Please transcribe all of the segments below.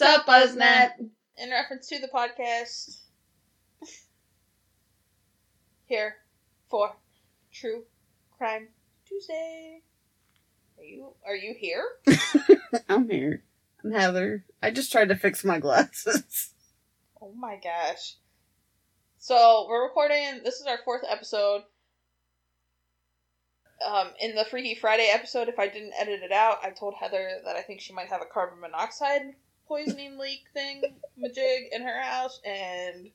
Sup, Buzznet? In reference to the podcast, here for True Crime Tuesday. Are you are you here? I'm here. I'm Heather. I just tried to fix my glasses. Oh my gosh. So we're recording this is our fourth episode. Um, in the Freaky Friday episode, if I didn't edit it out, I told Heather that I think she might have a carbon monoxide poisoning leak thing majig in her house, and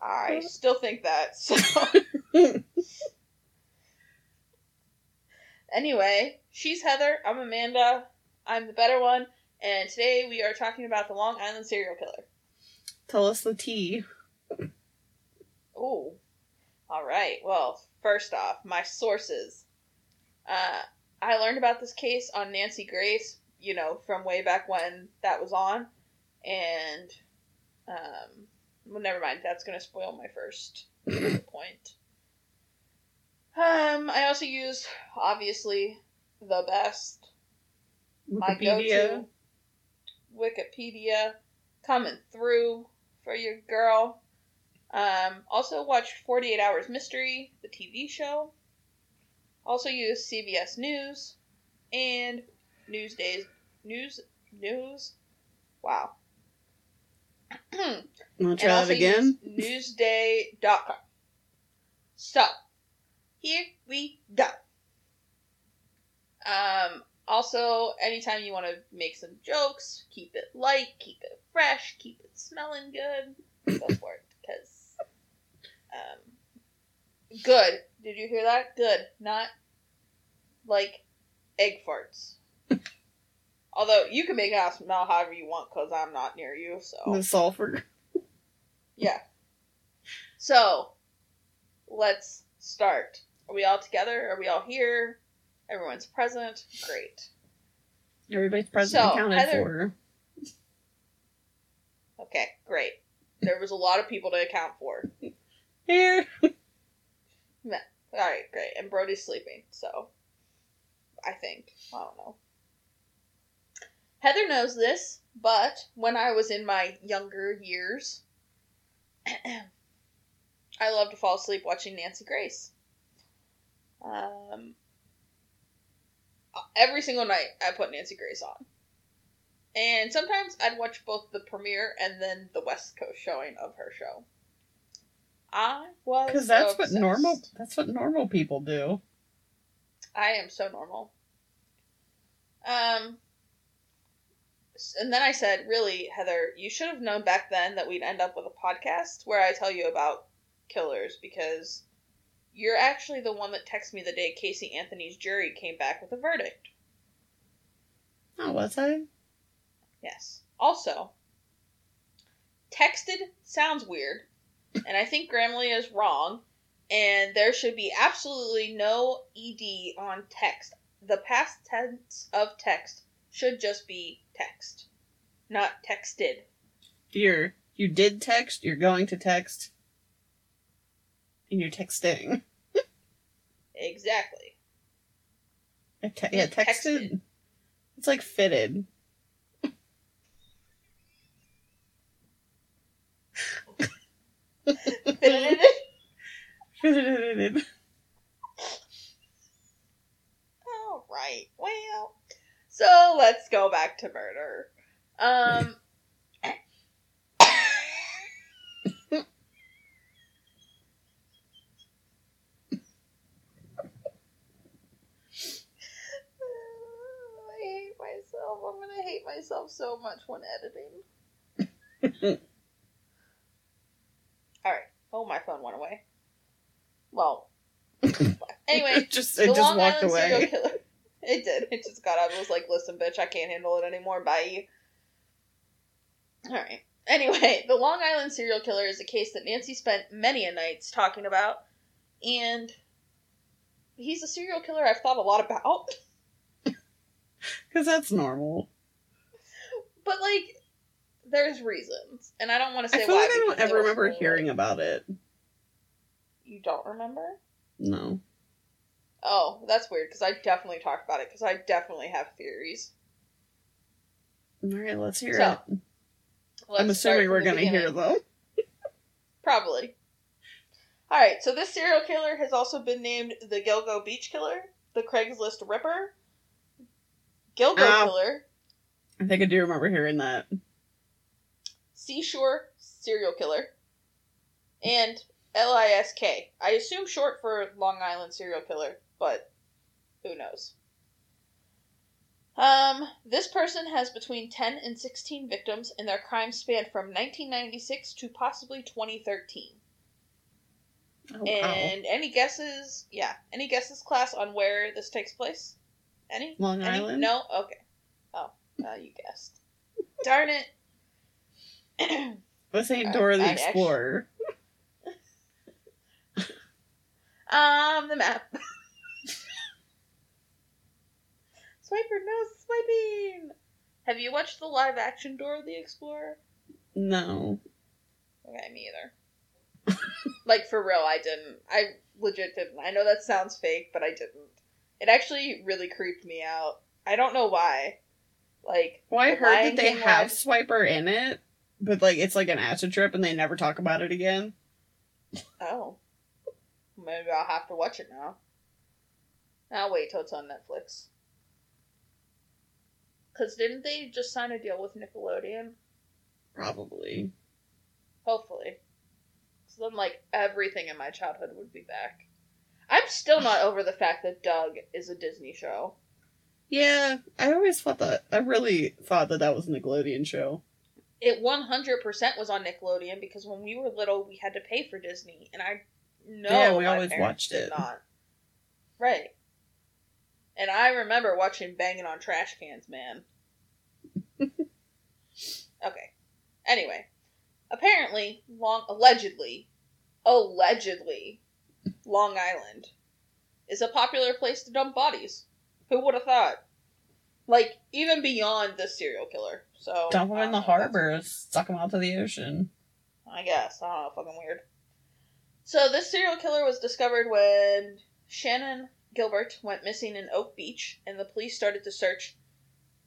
I still think that. So anyway, she's Heather. I'm Amanda. I'm the better one, and today we are talking about the Long Island serial killer. Tell us the tea. Oh, all right. Well, first off, my sources. Uh, I learned about this case on Nancy Grace, you know, from way back when that was on, and um, well, never mind. That's gonna spoil my first point. Um, I also use obviously the best my Wikipedia. go-to Wikipedia coming through for your girl. Um, also watched 48 Hours Mystery, the TV show. Also use CBS News and Newsdays News News. Wow. Want to try that again? Newsday.com. So, here we go. Um, also, anytime you want to make some jokes, keep it light, keep it fresh, keep it smelling good, go for it. Because, um, good. Did you hear that? Good. Not like egg farts. Although you can make it smell however you want, because I'm not near you, so. The sulfur. Yeah. So, let's start. Are we all together? Are we all here? Everyone's present. Great. Everybody's present So, and counted Heather- for. Okay, great. There was a lot of people to account for. Here. Alright, great. And Brody's sleeping, so. I think. I don't know. Heather knows this, but when I was in my younger years, I loved to fall asleep watching Nancy Grace. Um, every single night I put Nancy Grace on. And sometimes I'd watch both the premiere and then the West Coast showing of her show. I was Because that's what normal. That's what normal people do. I am so normal. Um, s- and then I said, really, Heather, you should have known back then that we'd end up with a podcast where I tell you about killers because you're actually the one that texted me the day Casey Anthony's jury came back with a verdict. Oh, was I? Yes. Also, texted sounds weird, and I think Grammarly is wrong, and there should be absolutely no ed on text. The past tense of text should just be text, not texted. You're you did text. You're going to text. And you're texting. Exactly. Te- yeah, texted. Texted. It's like fitted. Fitted. All right. Well, so let's go back to murder. Um. I hate myself. I'm gonna hate myself so much when editing. All right. Oh, my phone went away. Well. Anyway, it just it just Long walked Island serial away. It did. It just got up. It was like, listen, bitch, I can't handle it anymore. Bye. Alright. Anyway, the Long Island serial killer is a case that Nancy spent many a nights talking about, and he's a serial killer I've thought a lot about. Because that's normal. But, like, there's reasons. And I don't want to I say feel why. like I don't ever remember hearing about it. You don't remember? No. Oh, that's weird, because I definitely talked about it, because I definitely have theories. All right, let's hear So, it. Let's I'm assuming we're gonna hear them. Probably. All right, so this serial killer has also been named the Gilgo Beach Killer, the Craigslist Ripper, Gilgo Ow. Killer, I think I do remember hearing that. Seashore Serial Killer, and LISK. I assume short for Long Island Serial Killer, but who knows? Um, this person has between 10 and 16 victims, and their crimes span from 1996 to possibly 2013. Oh, wow. And any guesses? Yeah, any guesses, class, on where this takes place? Any? Long Any? Island? No. Okay. Oh, uh, you guessed. Darn it. This ain't Dora the Explorer. um, the map. Swiper, no swiping. Have you watched the live action Dora the Explorer? No. Okay, me either. like for real, I didn't. I legit didn't. I know that sounds fake, but I didn't. It actually really creeped me out. I don't know why. Like, Well, I heard that they have live- Swiper in it, but like it's like an acid trip and they never talk about it again. oh, maybe I'll have to watch it now. I'll wait till it's on Netflix. Cause didn't they just sign a deal with Nickelodeon? Probably. Hopefully. So then, like, everything in my childhood would be back. I'm still not over the fact that Doug is a Disney show. Yeah, I always thought that. I really thought that that was a Nickelodeon show. It 100% was on Nickelodeon because when we were little, we had to pay for Disney, and I know Yeah, we always watched it. Not. Right. And I remember watching Banging on Trash Cans, man. okay. Anyway, apparently, long allegedly, allegedly, Long Island is a popular place to dump bodies. Who would have thought? Like even beyond the serial killer. So Dump them in the know if that's- harbor, suck them out to the ocean. I guess. I don't know. Fucking weird. So this serial killer was discovered when Shannon Gilbert went missing in Oak Beach, and the police started to search,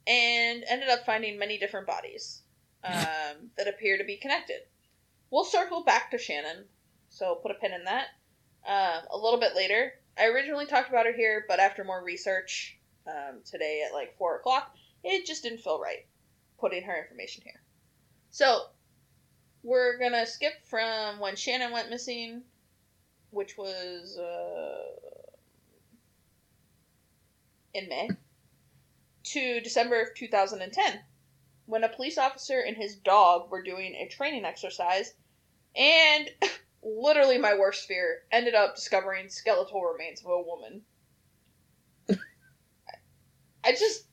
and ended up finding many different bodies um, that appear to be connected. We'll circle back to Shannon, so put a pin in that. Um, a little bit later, I originally talked about her here, but after more research um, today at like four o'clock, it just didn't feel right putting her information here. So we're gonna skip from when Shannon went missing, which was uh, in May, to December of 2010, when a police officer and his dog were doing a training exercise, and literally my worst fear ended up discovering skeletal remains of a woman. I just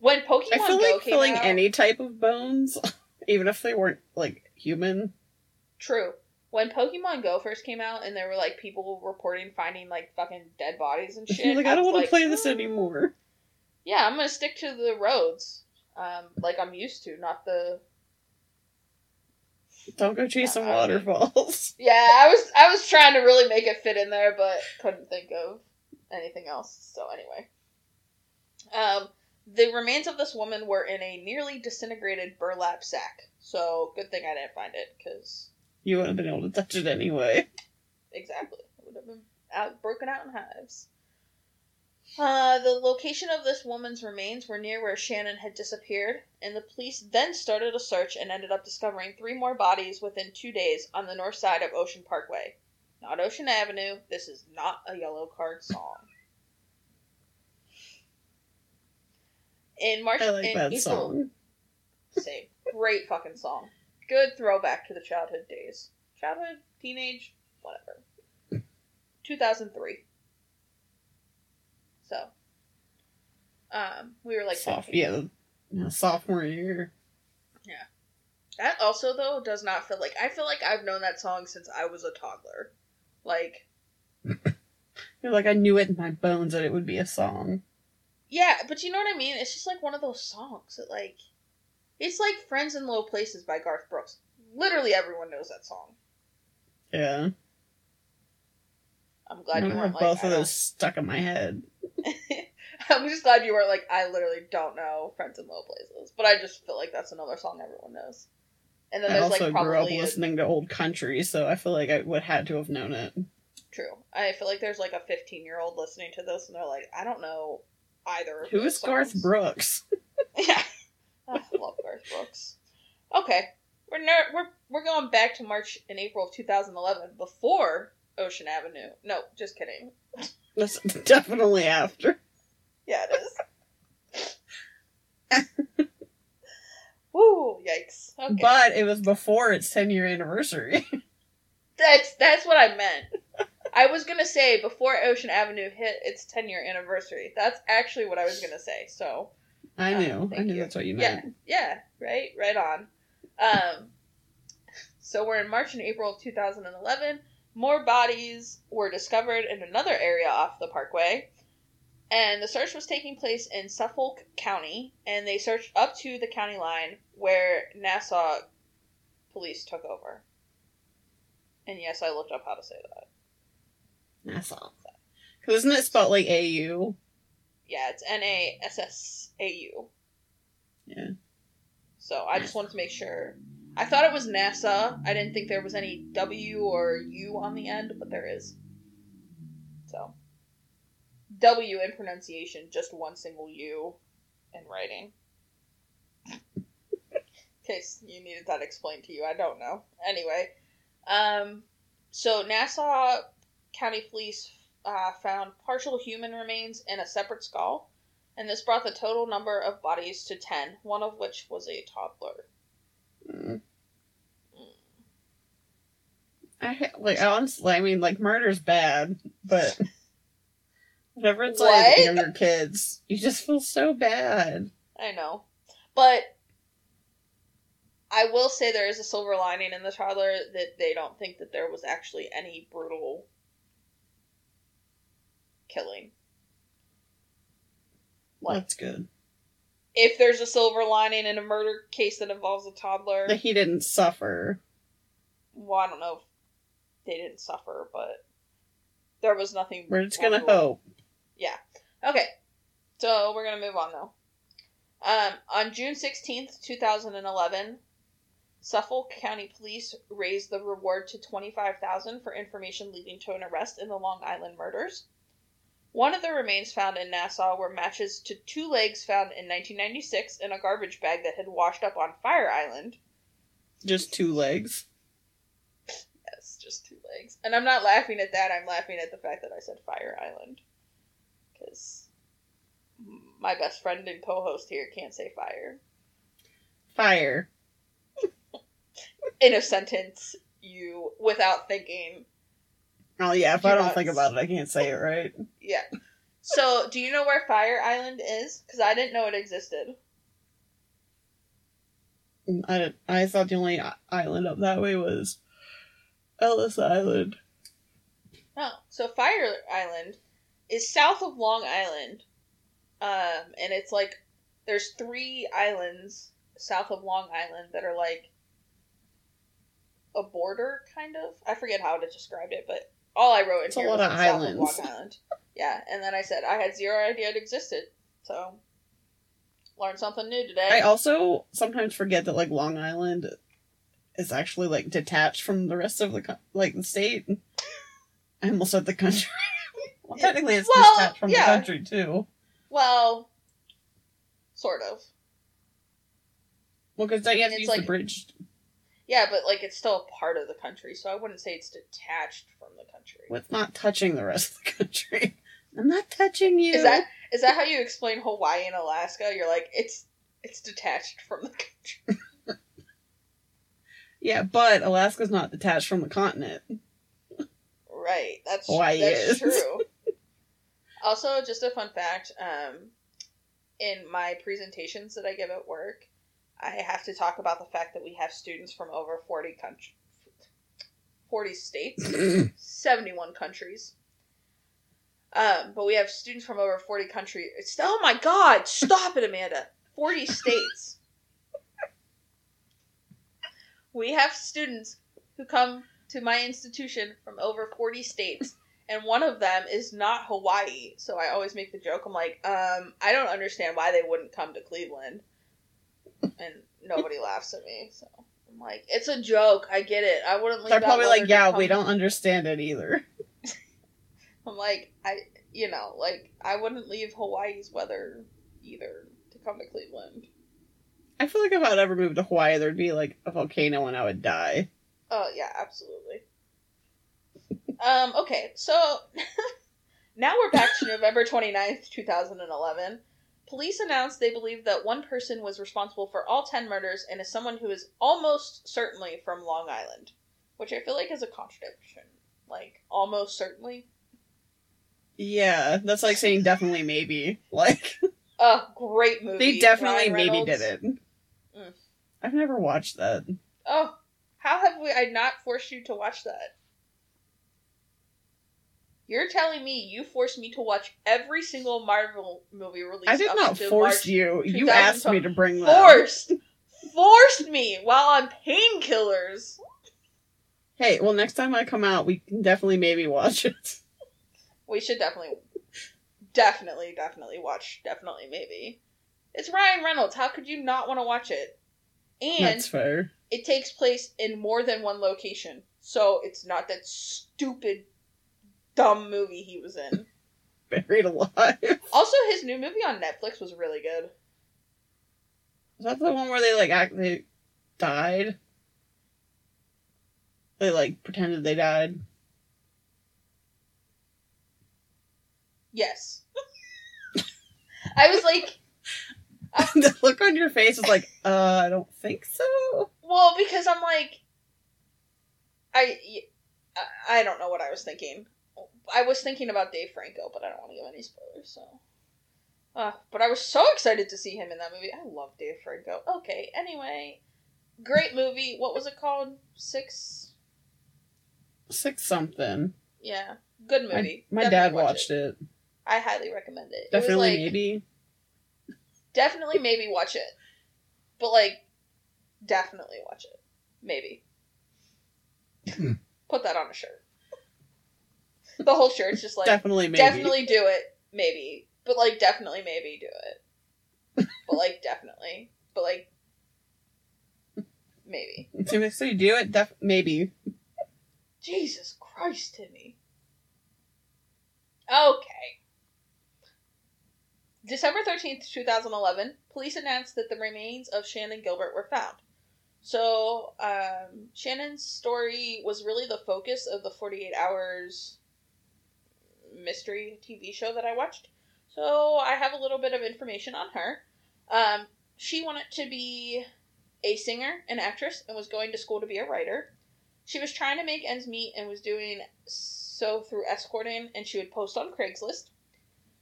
when Pokemon I feel Go like came filling out, any type of bones, even if they weren't like human. True. When Pokemon Go first came out and there were like people reporting finding like fucking dead bodies and shit, like I don't was want like, to play this "Mm, anymore. Yeah, I'm gonna stick to the roads, um, like I'm used to, not the. Don't go chasing Yeah, I mean- waterfalls. Yeah, I was I was trying to really make it fit in there, but couldn't think of anything else. So anyway, um, the remains of this woman were in a nearly disintegrated burlap sack. So good thing I didn't find it, because You wouldn't have been able to touch it anyway. Exactly. It would have been out, broken out in hives. Uh, the location of this woman's remains were near where Shannon had disappeared, and the police then started a search and ended up discovering three more bodies within two days on the north side of Ocean Parkway. Not Ocean Avenue. This is not a Yellowcard song. In March, I like in that April, song. same. Great fucking song. Good throwback to the childhood days. Childhood, teenage, whatever. 2003. So, um, we were like Soft, 17. yeah, yeah, sophomore year. Yeah. That also though does not feel like I feel like I've known that song since I was a toddler. Like, You're like I knew it in my bones that it would be a song. yeah, but you know what I mean? It's just like one of those songs that like it's like Friends in Low Places by Garth Brooks. Literally everyone knows that song. Yeah, I'm I glad you weren't like both I of those stuck in my head. I'm just glad you weren't like, I literally don't know Friends in Low Places, but I just feel like that's another song everyone knows. And then I there's also like grew up a, listening to old country, so I feel like I would had to have known it. true. I feel like there's like a 15 year old listening to this, and they're like, I don't know either. Of Who those is Garth. Brooks? Yeah, I love Garth Brooks. Okay, we're ner- we're we're going back to March and April of 2011 before Ocean Avenue. No, just kidding. That's definitely after. Yeah, it is. Woo! Yikes. Okay. But it was before its 10 year anniversary. That's that's what I meant. I was gonna say before Ocean Avenue hit its 10 year anniversary. That's actually what I was gonna say. So I knew. I knew you. that's what you yeah, meant. yeah, right, right on. Um, so we're in March and April of 2011. More bodies were discovered in another area off the parkway, and the search was taking place in Suffolk County. And they searched up to the county line where Nassau police took over. And yes, I looked up how to say that. Nassau. Because isn't it spelled like AU? Yeah, it's N A S S A U. Yeah. So I just wanted to make sure. I thought it was NASA. I didn't think there was any W or U on the end, but there is. So W in pronunciation, just one single U in writing. in case you needed that explained to you, I don't know. Anyway, um, so Nassau County Police uh, found partial human remains in a separate skull, and this brought the total number of bodies to 10, one of which was a toddler. Mm. I like honestly, I mean, like murder's bad, but whenever it's like younger kids, you just feel so bad. I know. But I will say there is a silver lining in the toddler that they don't think that there was actually any brutal killing. Like, That's good. if there's a silver lining in a murder case that involves a toddler, That he didn't suffer. well, I don't know if they didn't suffer, but there was nothing. We're just gonna hope. Yeah. Okay, so we're gonna move on though. Um, on June sixteenth, two thousand and eleven, Suffolk County Police raised the reward to twenty five thousand for information leading to an arrest in the Long Island murders. One of the remains found in Nassau were matches to two legs found in 1996 in a garbage bag that had washed up on Fire Island. Just two legs. Yes, just two legs. And I'm not laughing at that. I'm laughing at the fact that I said Fire Island. Because my best friend and co host here can't say fire. Fire. In a sentence, you, without thinking, Oh yeah, if I don't think about it, I can't say it right. yeah. So, do you know where Fire Island is? Because I didn't know it existed. I didn't, I thought the only i- island up that way was Ellis Island. Oh, so Fire Island is south of Long Island. Um, and it's like there's three islands south of Long Island that are like a border kind of. I forget how to describe it, but all I wrote in It's a here lot was of islands. Long Island. Yeah, and then I said I had zero idea it existed. So learned something new today. I also sometimes forget that like Long Island is actually like detached from the rest of the like the state. I almost said the country. well, technically, it's Well, detached from yeah. the country too. well, sort of. Well, because don't you have to It's use like- the bridge? Yeah, but like it's still a part of the country, so I wouldn't say it's detached from the country. Well, it's not touching the rest of the country. I'm not touching you. Is that is that how you explain Hawaii and Alaska? You're like it's it's detached from the country. Yeah, but Alaska's not detached from the continent. Right. That's Hawaii that's is. true. Also, just a fun fact, um in my presentations that I give at work, I have to talk about the fact that we have students from over 40 countries 40 states. 71 countries. Um, but we have students from over 40 countries. It's, oh my god, stop it, Amanda. 40 states. We have students who come to my institution from over 40 states, and one of them is not Hawaii. So I always make the joke. I'm like, um, I don't understand why they wouldn't come to Cleveland, and nobody laughs at me. So I'm like, it's a joke. I get it. I wouldn't. Leave They're probably like, yeah, we don't understand it either. I'm like, I, you know, like I wouldn't leave Hawaii's weather either to come to Cleveland. I feel like if I'd ever moved to Hawaii, there'd be like a volcano and I would die. Oh yeah, absolutely. um, okay, so now we're back to November 29th, 2011. Police announced they believe that one person was responsible for all 10 murders and is someone who is almost certainly from Long Island, which I feel like is a contradiction. Like, almost certainly. Yeah, that's like saying definitely maybe. Like A great movie. they definitely maybe did it. Mm. I've never watched that. Oh, how have we? I not forced you to watch that? You're telling me you forced me to watch every single Marvel movie released. I did not force March. you. You asked me to bring that. Forced, forced me while on painkillers. Hey, well, next time I come out, we can definitely maybe watch it. We should definitely, definitely, definitely watch. Definitely, maybe. It's Ryan Reynolds. How could you not want to watch it? And That's fair. it takes place in more than one location. So it's not that stupid, dumb movie he was in. Buried alive. Also, his new movie on Netflix was really good. Is that the one where they like act they died? They like pretended they died. Yes. I was like, the look on your face is like, uh, I don't think so. well, because I'm like, I, I- I don't know what I was thinking. I was thinking about Dave Franco, but I don't want to give any spoilers, so. Uh, but I was so excited to see him in that movie. I love Dave Franco. Okay, anyway. Great movie. What was it called? Six? Six something. Yeah. Good movie. My Definitely dad watched it. I highly recommend it. Definitely, it like, maybe. Definitely, maybe watch it. But like, definitely watch it. Maybe. Hmm. Put that on a shirt. The whole shirt's just like definitely, maybe. definitely do it. Maybe, but like definitely, maybe do it. but like definitely, but like maybe. So, so you do it? Def- maybe. Jesus Christ, Timmy. Okay. December 13th, 2011, police announced that the remains of Shannon Gilbert were found. So, um, Shannon's story was really the focus of the 48 Hours mystery TV show that I watched. So, I have a little bit of information on her. Um, she wanted to be a singer and actress and was going to school to be a writer. She was trying to make ends meet and was doing so through escorting, and she would post on Craigslist.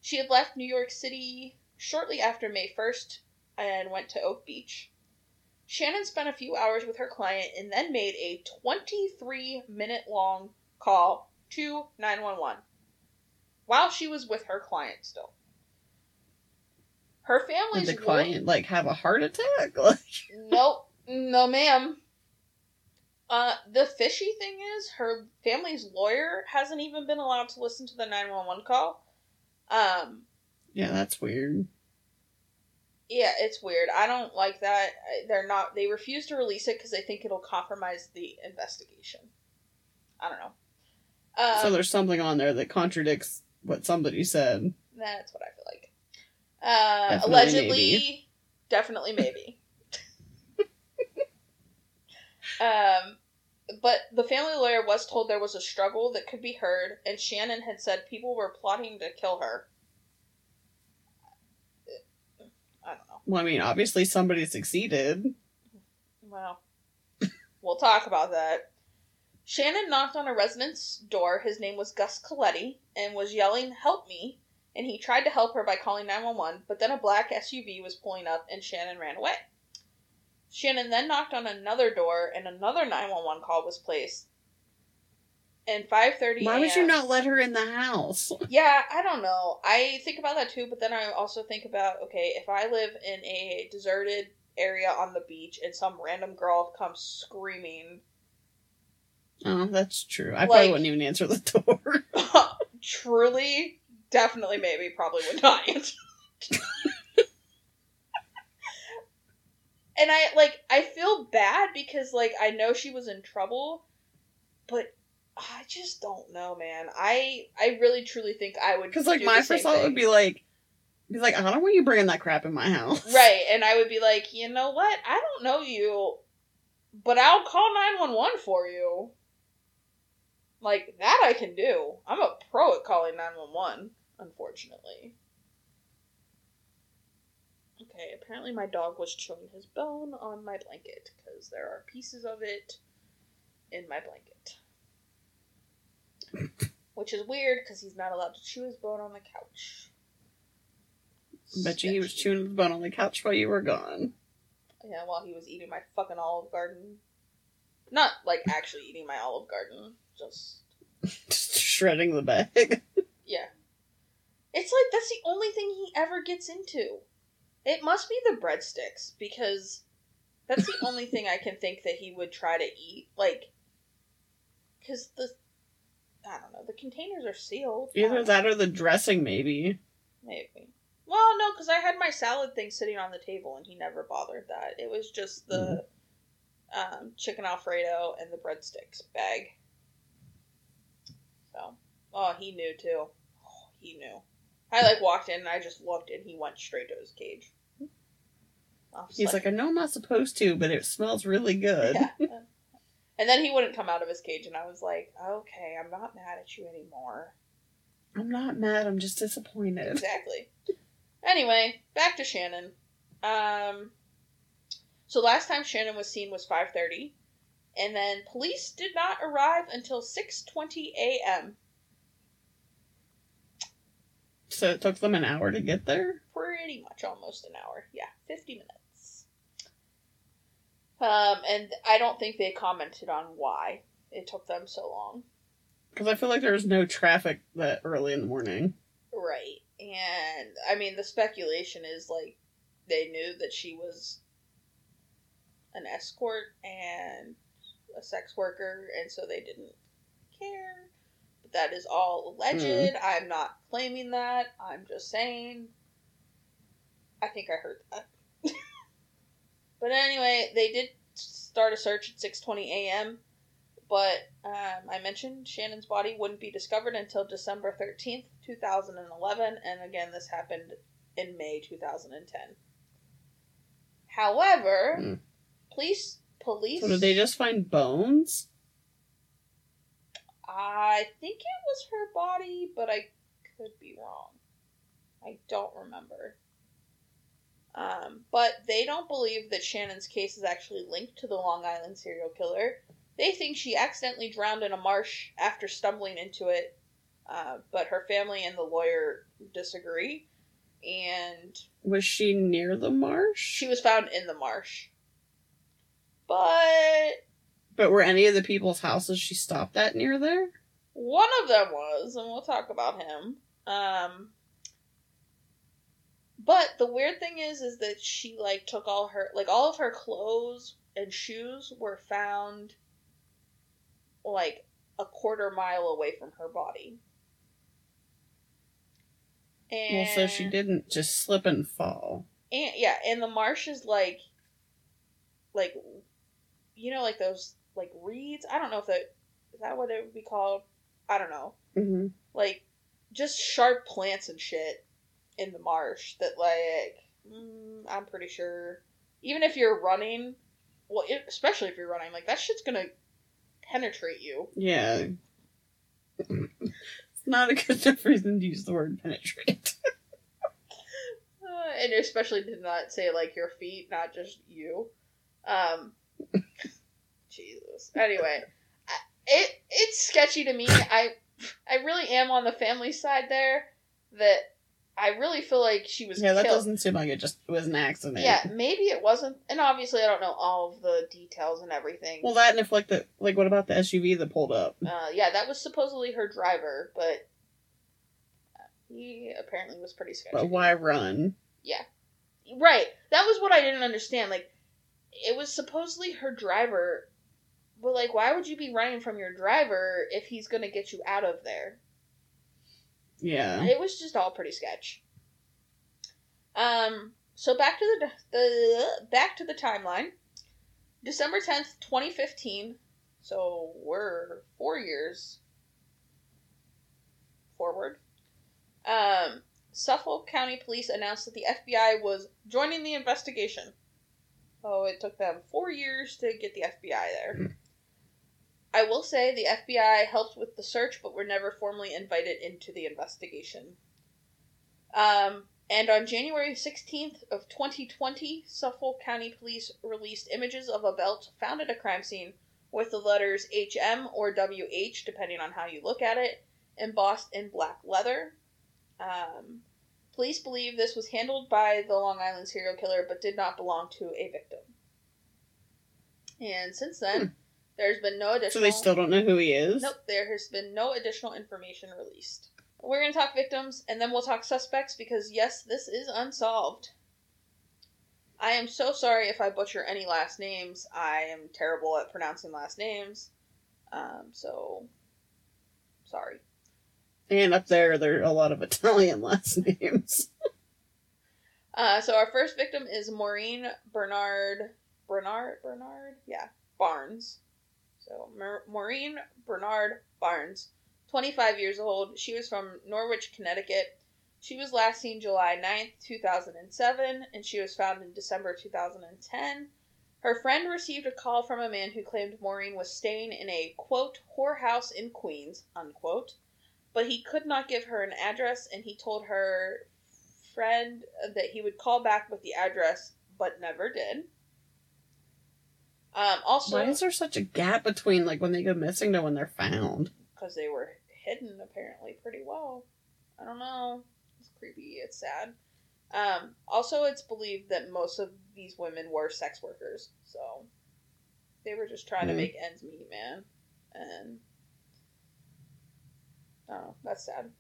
She had left New York City shortly after May 1st and went to Oak Beach. Shannon spent a few hours with her client and then made a 23 minute long call to 911 while she was with her client still. Her Did family's the client like have a heart attack? Like, nope, no, ma'am. Uh, the fishy thing is, her family's lawyer hasn't even been allowed to listen to the nine one one call. Um, yeah, that's weird. yeah, it's weird. I don't like that. They're not. They refuse to release it because they think it'll compromise the investigation. I don't know. Uh, so there's something on there that contradicts what somebody said. That's what I feel like. Uh, Definitely allegedly, maybe. definitely maybe. um, but the family lawyer was told there was a struggle that could be heard, and Shannon had said people were plotting to kill her. I don't know. Well, I mean, obviously somebody succeeded. Well, we'll talk about that. Shannon knocked on a resident's door. His name was Gus Coletti and was yelling, Help me! And he tried to help her by calling 911, but then a black SUV was pulling up and Shannon ran away. Shannon then knocked on another door and another 911 call was placed. And 5:30 Why would you not let her in the house? Yeah, I don't know. I think about that too, but then I also think about okay, if I live in a deserted area on the beach and some random girl comes screaming, Oh, that's true. I Like- probably wouldn't even answer the door. Truly, definitely, maybe, probably would not answer. and I like I feel bad because like I know she was in trouble, but I just don't know, man. I I really truly think I would Because like my first thought would be like, be like, I don't want you bringing that crap in my house. right, and I would be like, you know what? I don't know you, but I'll call nine one one for you. Like that, I can do. I'm a pro at calling nine one one. Unfortunately. Okay, apparently my dog was chewing his bone on my blanket because there are pieces of it in my blanket. Which is weird because he's not allowed to chew his bone on the couch. Bet you he was chewing his bone on the couch while you were gone. Yeah, while he was eating my fucking Olive Garden. Not like actually eating my Olive Garden, just Just shredding the bag. yeah. It's like that's the only thing he ever gets into. It must be the breadsticks because that's the only thing I can think that he would try to eat. Like, because the I don't know, the containers are sealed. Either that or the dressing, maybe. Maybe. Well, no, because I had my salad thing sitting on the table and he never bothered that. It was just the um, chicken Alfredo and the breadsticks bag. Oh, he knew too. Oh, he knew. I like walked in and I just looked and he went straight to his cage. He's like, I know I'm not supposed to, but it smells really good. yeah. And then he wouldn't come out of his cage, and I was like, okay, I'm not mad at you anymore. I'm not mad, I'm just disappointed. Exactly. Anyway, back to Shannon. Um, so last time Shannon was seen was 5:30, and then police did not arrive until 6:20 a.m. So it took them an hour to get there? Pretty much almost an hour. Yeah, 50 minutes. Um, and I don't think they commented on why it took them so long. Because I feel like there was no traffic that early in the morning. Right. And I mean the speculation is like they knew that she was an escort and a sex worker and so they didn't care. That is all alleged. I'm not claiming that. I'm just saying I think I heard that. but anyway, they did start a search at 6:20 a.m. But um, I mentioned Shannon's body wouldn't be discovered until December 13th, 2011, and again, this happened in May 2010. However, Hmm. police police. So did they just find bones? I think it was her body, but I could be wrong. I don't remember. Um, but they don't believe that Shannon's case is actually linked to the Long Island serial killer. They think she accidentally drowned in a marsh after stumbling into it, uh, but her family and the lawyer disagree. And Was she near the marsh? she was found in the marsh. But But were any of the people's houses she stopped at near there? One of them was, and we'll talk about him. Um, but the weird thing is, is that she like took all her like all of her clothes and shoes were found like a quarter mile away from her body. And Well, so she didn't just slip and fall. and yeah, and the marsh is like, like, you know, like those like reeds. I don't know if that is that what it would be called. I don't know. Mm-hmm. Like, just sharp plants and shit in the marsh that like mm, I'm pretty sure even if you're running, well, it, especially if you're running, like that shit's gonna penetrate you. Yeah. it's not a good enough reason to use the word penetrate. Uh, and especially to not say like your feet, not just you. Um, Jesus. Anyway, it it's sketchy to me. I I really am on the family side there. That I really feel like she was yeah, that killed. doesn't seem like it just was an accident. Yeah, maybe it wasn't, and obviously I don't know all of the details and everything. Well, that and if like the like, what about the SUV that pulled up? uh, yeah, that was supposedly her driver, but he apparently was pretty sketchy. But why run? Yeah, right. That was what I didn't understand. Like, it was supposedly her driver, But like, why would you be running from your driver if he's gonna get you out of there? Yeah. It was just all pretty sketch. Um. So back to the the back to the timeline. December tenth, twenty fifteen. So we're four years forward. Um. Suffolk County Police announced that the FBI was joining the investigation. Oh, it took them four years to get the FBI there. I will say the FBI helped with the search, but were never formally invited into the investigation. Um, and on January 16th of 2020, Suffolk County Police released images of a belt found at a crime scene with the letters HM or WH, depending on how you look at it, embossed in black leather. Um, police believe this was handled by the Long Island serial killer, but did not belong to a victim. And since then, Hmm. There's been no additional. So they still don't know who he is? Nope, there has been no additional information released. We're going to talk victims and then we'll talk suspects because, yes, this is unsolved. I am so sorry if I butcher any last names. I am terrible at pronouncing last names. Um, so, sorry. And up there, there are a lot of Italian last names. Uh, so, our first victim is Maureen Bernard. Bernard? Bernard? Yeah, Barnes. So, Mar- Maureen Bernard Barnes, 25 years old. She was from Norwich, Connecticut. She was last seen July 9th, 2007, and she was found in December 2010. Her friend received a call from a man who claimed Maureen was staying in a, quote, whorehouse in Queens, unquote, but he could not give her an address, and he told her friend that he would call back with the address, but never did. Um, also, Why is there such a gap between like when they go missing to when they're found? because they were hidden apparently pretty well. I don't know. It's creepy. It's sad. Um, also, it's believed that most of these women were sex workers, so they were just trying to Hmm. make ends meet, man. And oh, that's sad.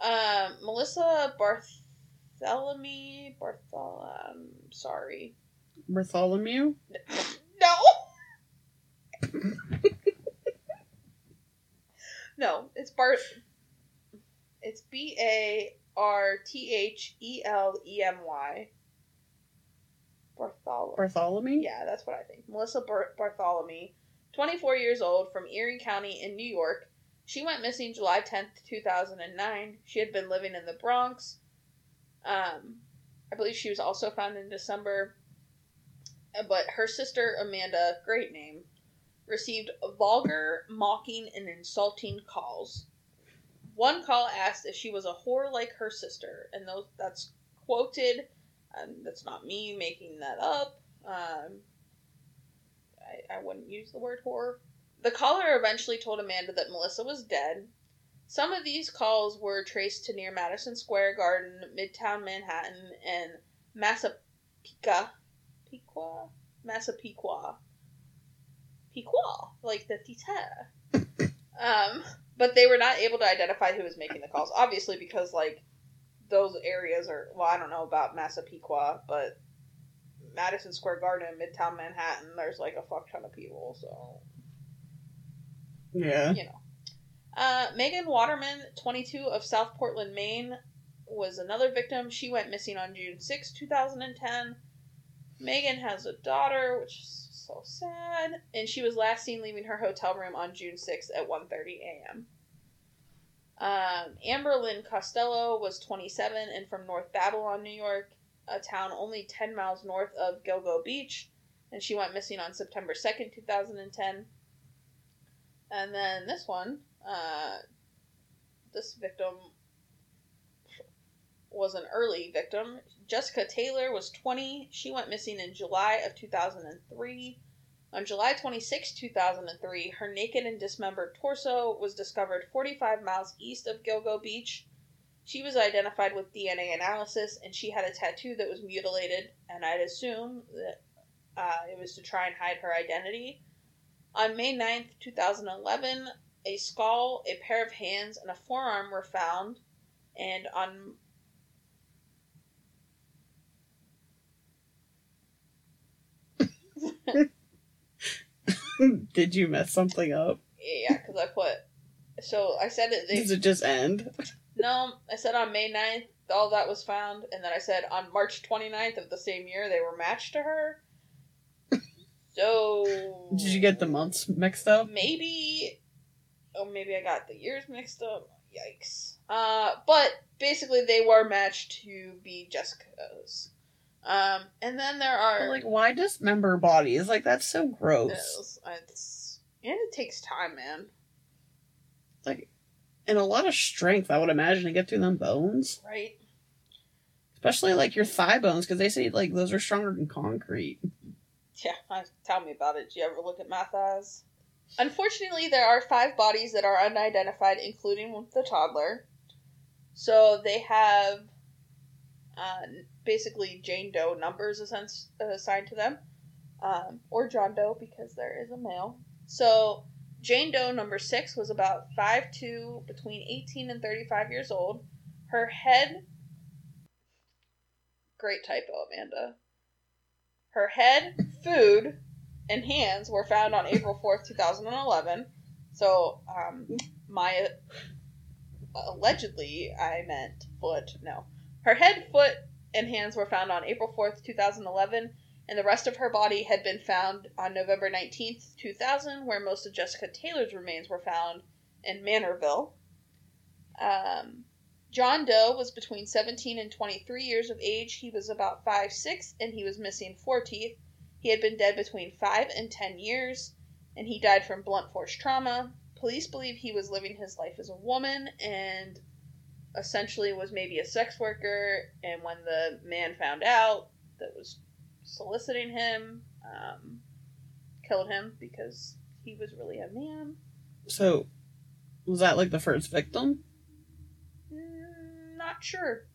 Um, Melissa Bartholomew Barthol. I'm sorry. Bartholomew? No. no, it's Bart. It's B A R T H E L E M Y. Bartholomew. Bartholomew? Yeah, that's what I think. Melissa Bar- Bartholomew, 24 years old, from Erie County in New York. She went missing July 10th, 2009. She had been living in the Bronx. Um, I believe she was also found in December. But her sister, Amanda, great name, received vulgar, mocking, and insulting calls. One call asked if she was a whore like her sister, and those that's quoted and that's not me making that up. Um, I, I wouldn't use the word whore. The caller eventually told Amanda that Melissa was dead. Some of these calls were traced to near Madison Square Garden, Midtown Manhattan, and Massapequa. Pequa? Massapequa. Pequa, like the tita. um, but they were not able to identify who was making the calls, obviously because like those areas are well, I don't know about Massapequa, but Madison Square Garden, in Midtown Manhattan, there's like a fuck ton of people, so Yeah. you know. Uh, Megan Waterman, 22 of South Portland, Maine, was another victim. She went missing on June 6, 2010. Megan has a daughter, which is so sad, and she was last seen leaving her hotel room on June 6th at 1:30 a.m. Um, Amber Lynn Costello was 27 and from North Babylon, New York, a town only 10 miles north of Gilgo Beach, and she went missing on September 2nd, 2010. And then this one, uh, this victim was an early victim. Jessica Taylor was 20. She went missing in July of 2003. On July 26, 2003, her naked and dismembered torso was discovered 45 miles east of Gilgo Beach. She was identified with DNA analysis, and she had a tattoo that was mutilated, and I'd assume that uh, it was to try and hide her identity. On May 9th, 2011, a skull, a pair of hands, and a forearm were found, and on Did you mess something up? Yeah, because I put. So I said it. They, Does it just end? no, I said on May 9th, all that was found. And then I said on March 29th of the same year, they were matched to her. So. Did you get the months mixed up? Maybe. Oh, maybe I got the years mixed up. Yikes. Uh, but basically, they were matched to be Jessica's. Um, and then there are. But, like, why dismember bodies? Like, that's so gross. It's, it's, and it takes time, man. Like, and a lot of strength, I would imagine, to get through them bones. Right? Especially, like, your thigh bones, because they say, like, those are stronger than concrete. Yeah, uh, tell me about it. Did you ever look at my thighs? Unfortunately, there are five bodies that are unidentified, including the toddler. So they have uh, basically Jane Doe numbers assigned, to them, um, or John Doe because there is a male. So Jane Doe number six was about five 5'2", between 18 and 35 years old. Her head. Great typo, Amanda. Her head, food, and hands were found on April 4th, 2011. So, um, my. Allegedly, I meant foot. No. Her head, foot, and hands were found on April 4th, 2011, and the rest of her body had been found on November 19th, 2000, where most of Jessica Taylor's remains were found in Manorville. Um, John Doe was between 17 and 23 years of age. He was about 5'6 and he was missing four teeth. He had been dead between 5 and 10 years, and he died from blunt force trauma. Police believe he was living his life as a woman and essentially was maybe a sex worker. And when the man found out that was soliciting him, um, killed him because he was really a man. So, was that, like, the first victim? Mm, not sure.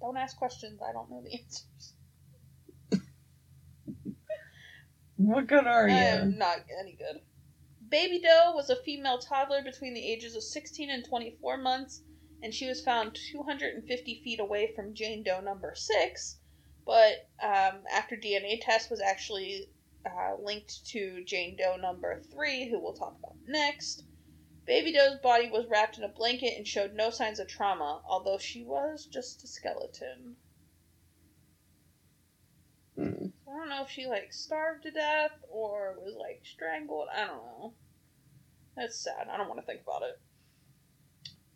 Don't ask questions. I don't know the answers. What good are you? I am not any good. Baby Doe was a female toddler between the ages of 16 and 24 months, and she was found 250 feet away from Jane Doe number 6. But um, after DNA test was actually uh, linked to Jane Doe number 3, who we'll talk about next, Baby Doe's body was wrapped in a blanket and showed no signs of trauma, although she was just a skeleton. I don't know if she like starved to death or was like strangled. I don't know. That's sad. I don't want to think about it.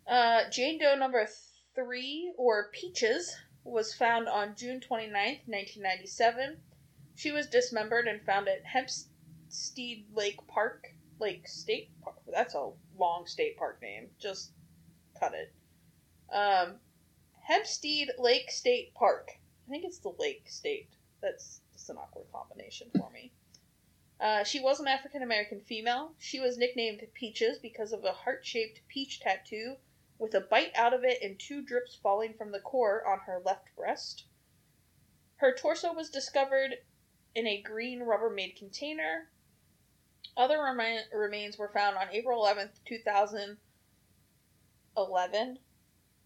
Uh, Jane Doe number three, or Peaches, was found on June 29th, 1997. She was dismembered and found at Hempstead Lake Park, Lake State Park. That's a long state park name. Just cut it. Um, Hempstead Lake State Park. I think it's the Lake State. That's just an awkward combination for me. Uh, she was an African American female. She was nicknamed Peaches because of a heart shaped peach tattoo with a bite out of it and two drips falling from the core on her left breast. Her torso was discovered in a green Rubbermaid container. Other remi- remains were found on April 11th, 2011,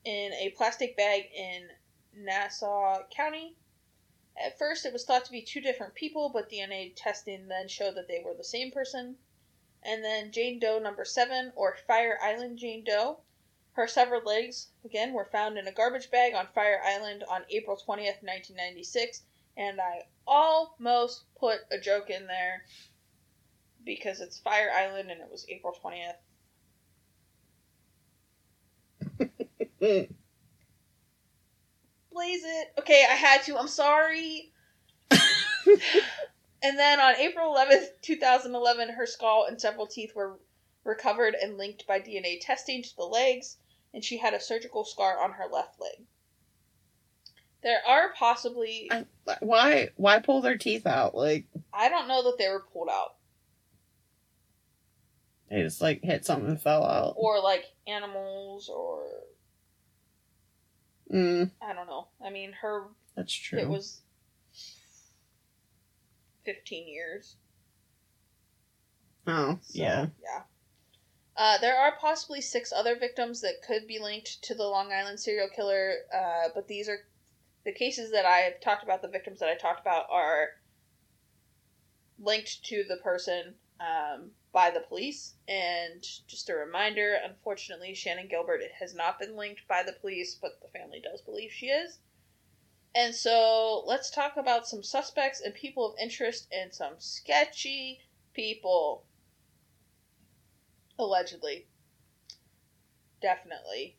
in a plastic bag in Nassau County. At first, it was thought to be two different people, but DNA testing then showed that they were the same person. And then Jane Doe number seven, or Fire Island Jane Doe. Her severed legs, again, were found in a garbage bag on Fire Island on April 20th, 1996. And I almost put a joke in there because it's Fire Island and it was April 20th. Blaze it. Okay, I had to. I'm sorry. and then on April 11th, 2011, her skull and several teeth were recovered and linked by DNA testing to the legs, and she had a surgical scar on her left leg. There are possibly. I- why? Why pull their teeth out? Like I don't know that they were pulled out. they just like hit something and fell out. Or like animals, or. Mm, I don't know. I mean, her. that's true. It was. 15 years. Oh, So, yeah. Yeah. Uh, there are possibly six other victims that could be linked to the Long Island serial killer, uh, but these are the cases that I've talked about. The victims that I talked about are linked to the person um, by the police. And just a reminder unfortunately, Shannan Gilbert has not been linked by the police, but the family does believe she is. And so let's talk about some suspects and people of interest and some sketchy people. Allegedly. Definitely.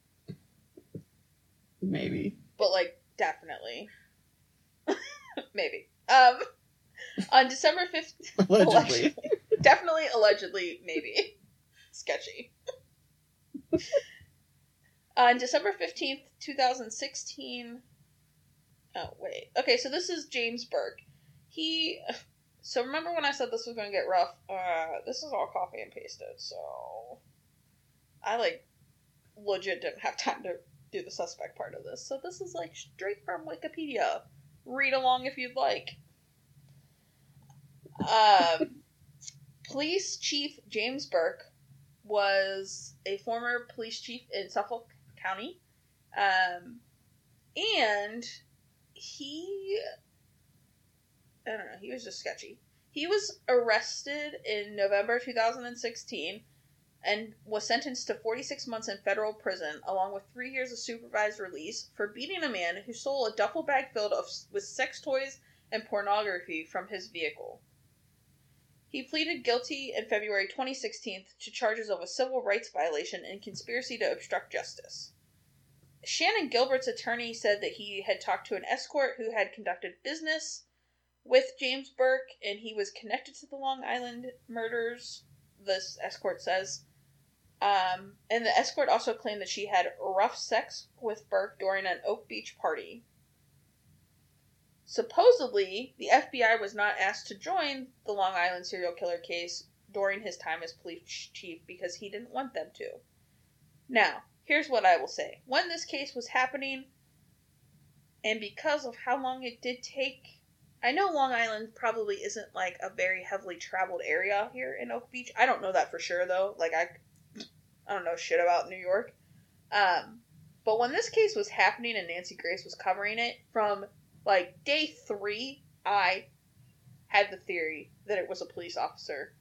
Maybe. But like definitely. Maybe. Um on December 15th Allegedly. definitely allegedly maybe sketchy. on December 15th, 2016 Oh, wait. Okay, so this is James Burke. He so remember when I said this was going to get rough? Uh this is all copy and pasted. So I like legit didn't have time to do the suspect part of this. So this is like straight from Wikipedia. Read along if you'd like. Um, police Chief James Burke was a former police chief in Suffolk County. Um, and he, I don't know, he was just sketchy. He was arrested in November 2016 and was sentenced to 46 months in federal prison, along with three years of supervised release, for beating a man who stole a duffel bag filled of, with sex toys and pornography from his vehicle. He pleaded guilty in February 2016 to charges of a civil rights violation and conspiracy to obstruct justice. Shannan Gilbert's attorney said that he had talked to an escort who had conducted business with James Burke and he was connected to the Long Island murders, this escort says. Um, and the escort also claimed that she had rough sex with Burke during an Oak Beach party. Supposedly, the FBI was not asked to join the Long Island serial killer case during his time as police chief because he didn't want them to. Now, here's what I will say. When this case was happening, and because of how long it did take, I know Long Island probably isn't like a very heavily traveled area here in Oak Beach. I don't know that for sure though. Like I I don't know shit about New York. Um, but when this case was happening and Nancy Grace was covering it, from like day three, I had the theory that it was a police officer.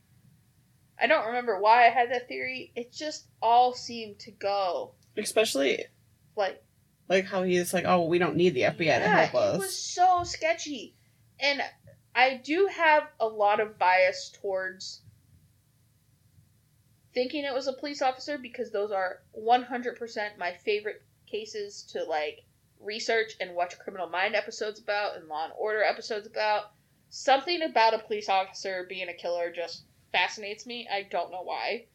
I don't remember why I had that theory. It just all seemed to go Especially like like how he's like, oh, we don't need the FBI to yeah, help us. It was so sketchy. And I do have a lot of bias towards thinking it was a police officer because those are 100% my favorite cases to like research and watch criminal mind episodes about and law and order episodes about. Something about a police officer being a killer just fascinates me. I don't know why.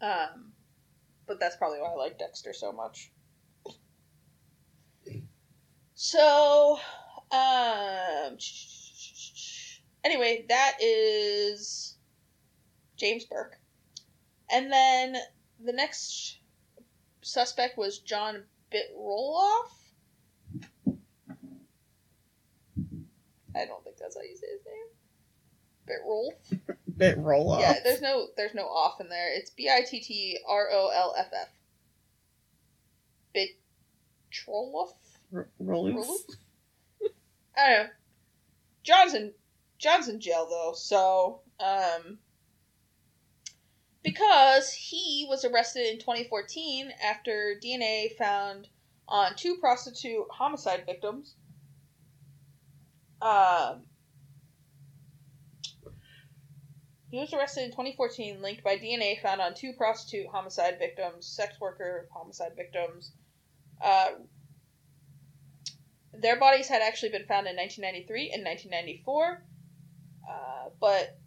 Um but that's probably why i like dexter so much. So um anyway that is james burke. And then the next suspect was John Bitroloff. I don't think that's how you say his name. Bitrolf. Bit roll off. Yeah, there's no there's no off in there. It's B I T T R O L F F. Bitroloff. R- roll Roloof? I don't know. John's in jail though, so um because he was arrested in 2014 after DNA found on two prostitute homicide victims. Um, he was arrested in 2014, linked by DNA found on two prostitute homicide victims, sex worker homicide victims. Uh, their bodies had actually been found in 1993 and 1994, uh, but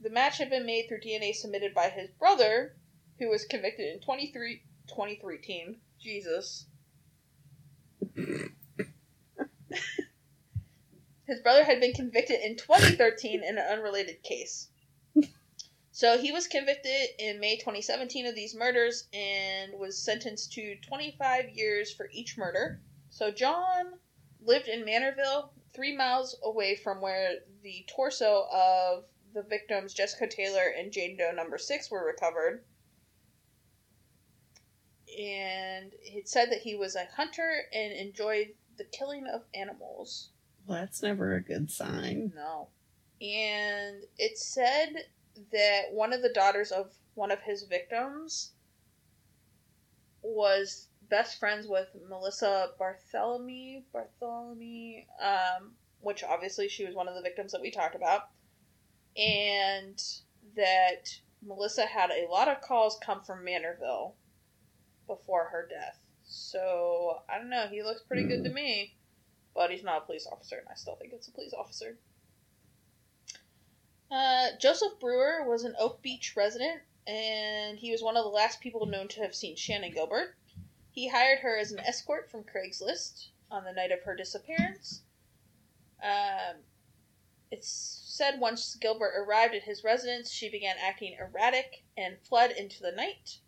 the match had been made through DNA submitted by his brother, who was convicted in 23, 2013. Jesus. his brother had been convicted in 2013 in an unrelated case. So he was convicted in May 2017 of these murders and was sentenced to 25 years for each murder. So John lived in Manorville, three miles away from where the torso of the victims Jessica Taylor and Jane Doe number six were recovered. And it said that he was a hunter and enjoyed the killing of animals. Well, that's never a good sign. No. and it said that one of the daughters of one of his victims was best friends with Melissa Bartholomew, Bartholomew, um, which obviously she was one of the victims that we talked about, and that Melissa had a lot of calls come from Manorville before her death. So I don't know. He looks pretty good to me, but he's not a police officer, and I still think it's a police officer. Uh, Joseph Brewer was an Oak Beach resident, and he was one of the last people known to have seen Shannan Gilbert. He hired her as an escort from Craigslist on the night of her disappearance. Um, it's said once Gilbert arrived at his residence, she began acting erratic and fled into the night.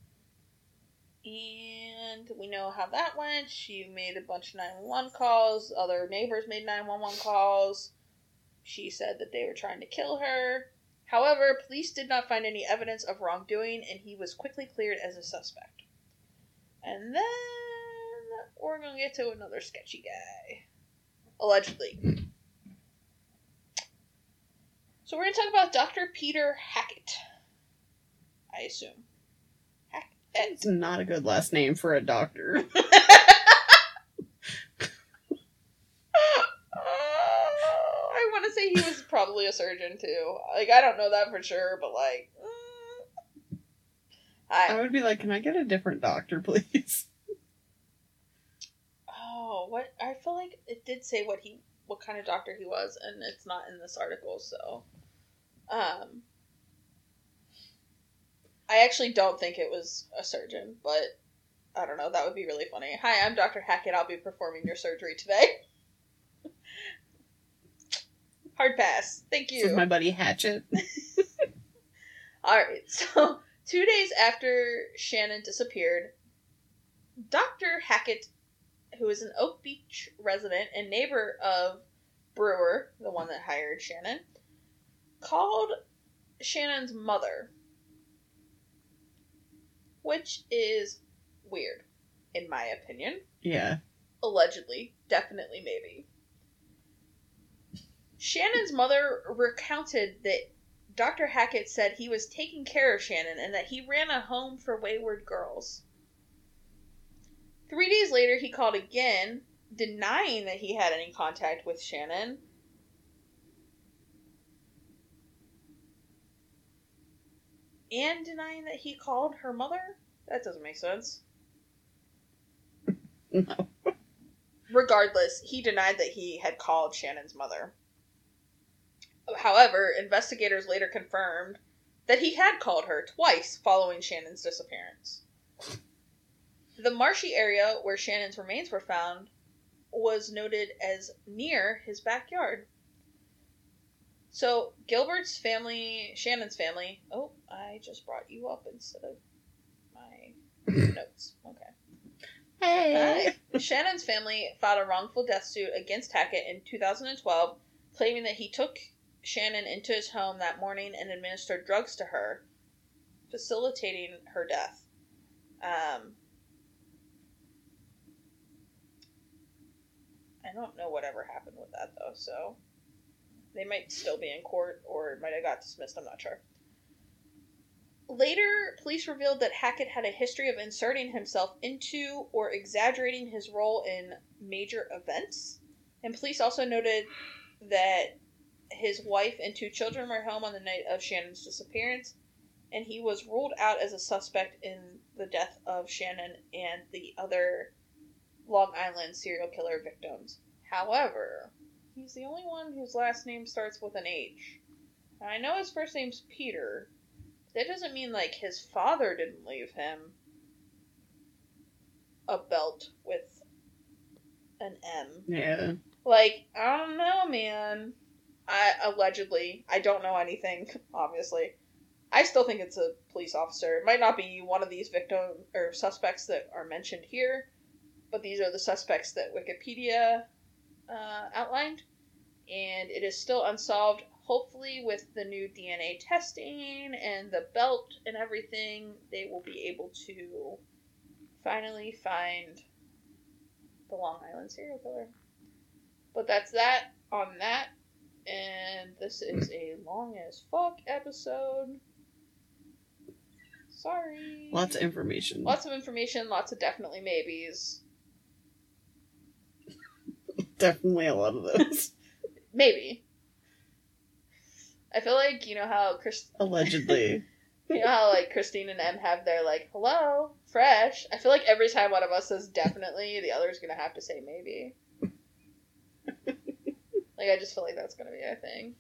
And we know how that went. She made a bunch of 911 calls. Other neighbors made 911 calls. She said that they were trying to kill her. However, police did not find any evidence of wrongdoing, and he was quickly cleared as a suspect. And then we're going to get to another sketchy guy. Allegedly. So we're going to talk about Dr. Peter Hackett. I assume. Hackett. It's not a good last name for a doctor. I want to say he was probably a surgeon too. Like I don't know that for sure, but like, mm, I I would be like, can I get a different doctor, please? oh what I feel like it did say what he what kind of doctor he was, and it's not in this article. So, um, I actually don't think it was a surgeon, but I don't know. That would be really funny. Hi, I'm Dr. Hackett. I'll be performing your surgery today. Hard pass. Thank This you. is my buddy Hatchet. All right, so two days after Shannan disappeared, Dr. Hackett, who is an Oak Beach resident and neighbor of Brewer, the one that hired Shannan, called Shannan's mother, which is weird, in my opinion. Yeah. Allegedly, definitely, maybe. Shannan's mother recounted that Dr. Hackett said he was taking care of Shannan and that he ran a home for wayward girls. Three days later, he called again, denying that he had any contact with Shannan. And denying that he called her mother? That doesn't make sense. No. Regardless, he denied that he had called Shannan's mother. However, investigators later confirmed that he had called her twice following Shannan's disappearance. The marshy area where Shannan's remains were found was noted as near his backyard. So, Gilbert's family, Shannan's family. Oh, I just brought you up instead of my notes. Okay. Hey. Hi. Shannan's family filed a wrongful death suit against Hackett in 2012, claiming that he took Shannan into his home that morning and administered drugs to her, facilitating her death. Um, I don't know whatever happened with that though, so they might still be in court or might have got dismissed. I'm not sure. Later, police revealed that Hackett had a history of inserting himself into or exaggerating his role in major events. And police also noted that his wife and two children were home on the night of Shannan's disappearance, and he was ruled out as a suspect in the death of Shannan and the other Long Island serial killer victims. However, he's the only one whose last name starts with an H. Now, I know his first name's Peter. That doesn't mean like his father didn't leave him a belt with an M. Yeah. Like, I don't know, man. I allegedly, I don't know anything, obviously. I still think it's a police officer. It might not be one of these victim or suspects that are mentioned here, but these are the suspects that Wikipedia uh, outlined, and it is still unsolved. Hopefully, with the new DNA testing and the belt and everything, they will be able to finally find the Long Island serial killer. But that's that on that. And this is a long as fuck episode. Sorry. Lots of information. Lots of information, lots of definitely maybes. Definitely a lot of those. Maybe. I feel like you know how Chris Allegedly. you know how like Christine and Em have their like hello, fresh. I feel like every time one of us says definitely, the other's gonna have to say maybe. like I just feel like that's gonna be a thing.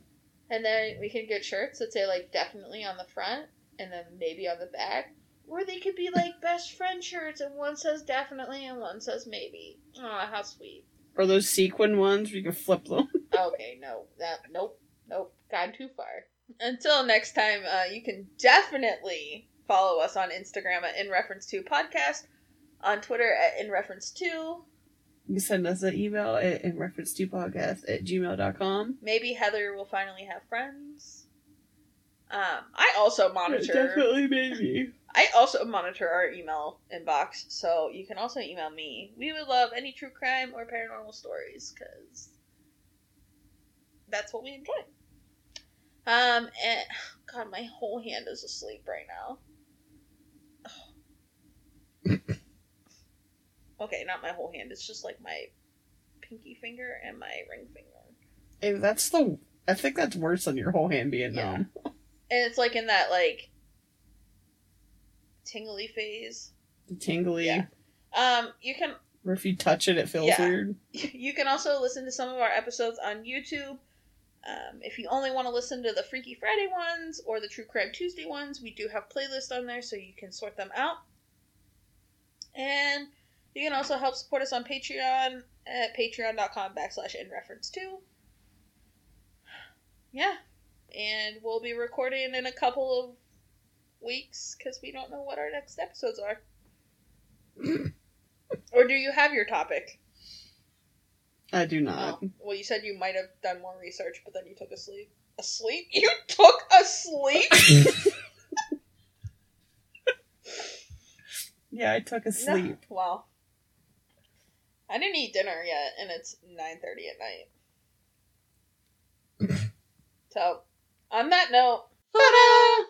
And then we can get shirts that say like definitely on the front and then maybe on the back. Or they could be like best friend shirts and one says definitely and one says maybe. Oh, how sweet. Or those sequin ones where you can flip them. Okay, no, that nope, nope, gone too far. Until next time, uh, you can definitely follow us on Instagram at in reference to podcast, on Twitter at in reference to. You can send us an email at, in reference to podcast at gmail.com. Maybe Heather will finally have friends. Um, I also monitor. Definitely maybe. I also monitor our email inbox, so you can also email me. We would love any true crime or paranormal stories because that's what we enjoy. Um, and God, my whole hand is asleep right now. okay, not my whole hand. It's just like my pinky finger and my ring finger, Hey, that's the. I think that's worse than your whole hand being Yeah. numb. and it's like in that like tingly phase. The tingly. Yeah. Um, you can Or if you touch it, it feels Yeah. weird. You can also listen to some of our episodes on YouTube. Um, if you only want to listen to the Freaky Friday ones or the True Crime Tuesday ones, we do have playlists on there so you can sort them out. And you can also help support us on Patreon at patreon.com backslash in reference to. Yeah. And we'll be recording in a couple of weeks because we don't know what our next episodes are. or do you have your topic? I do not. Oh, well, you said you might have done more research, but then you took a sleep. A sleep? You took a sleep? Yeah, I took a sleep. No. Well, I didn't eat dinner yet, and it's nine thirty at night. so, on that note, Ta-da!